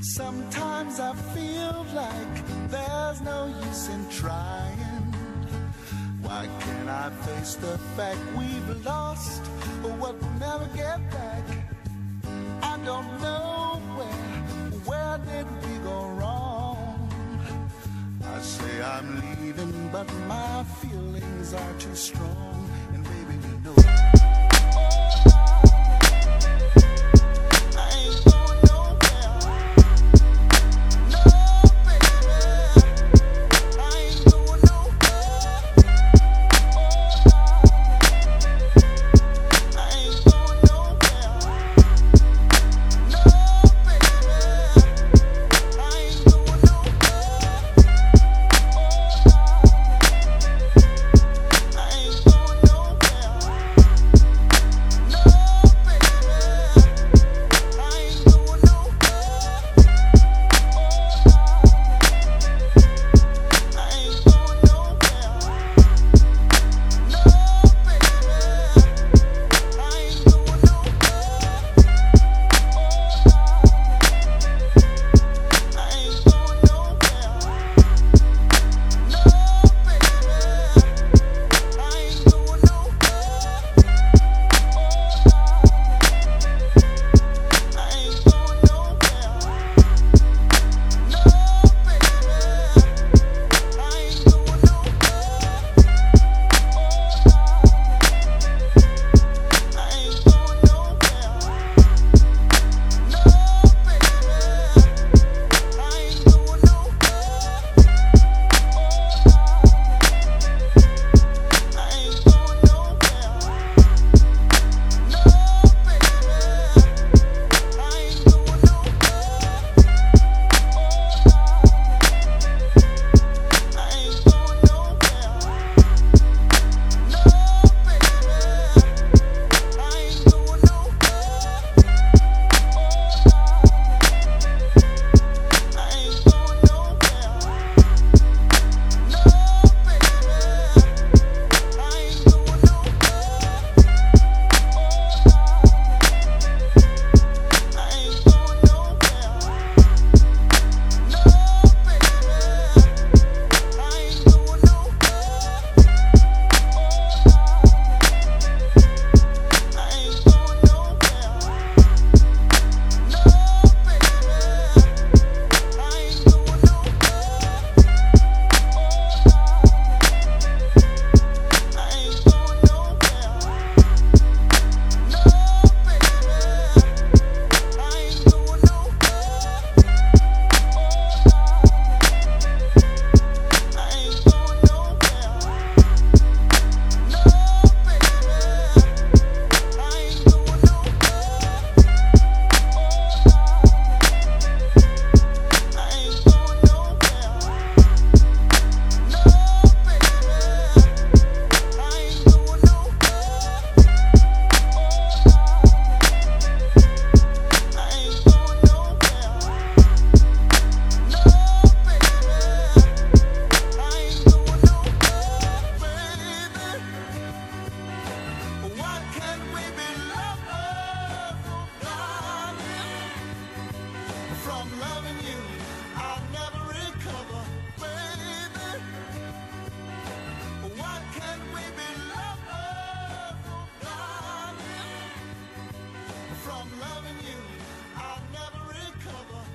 Sometimes I feel like there's no use in trying. Why can't I face the fact we've lost what we'll never get back? I don't know where, where did we go wrong? I say I'm leaving, but my feelings are too strong. from loving you, I'll never recover.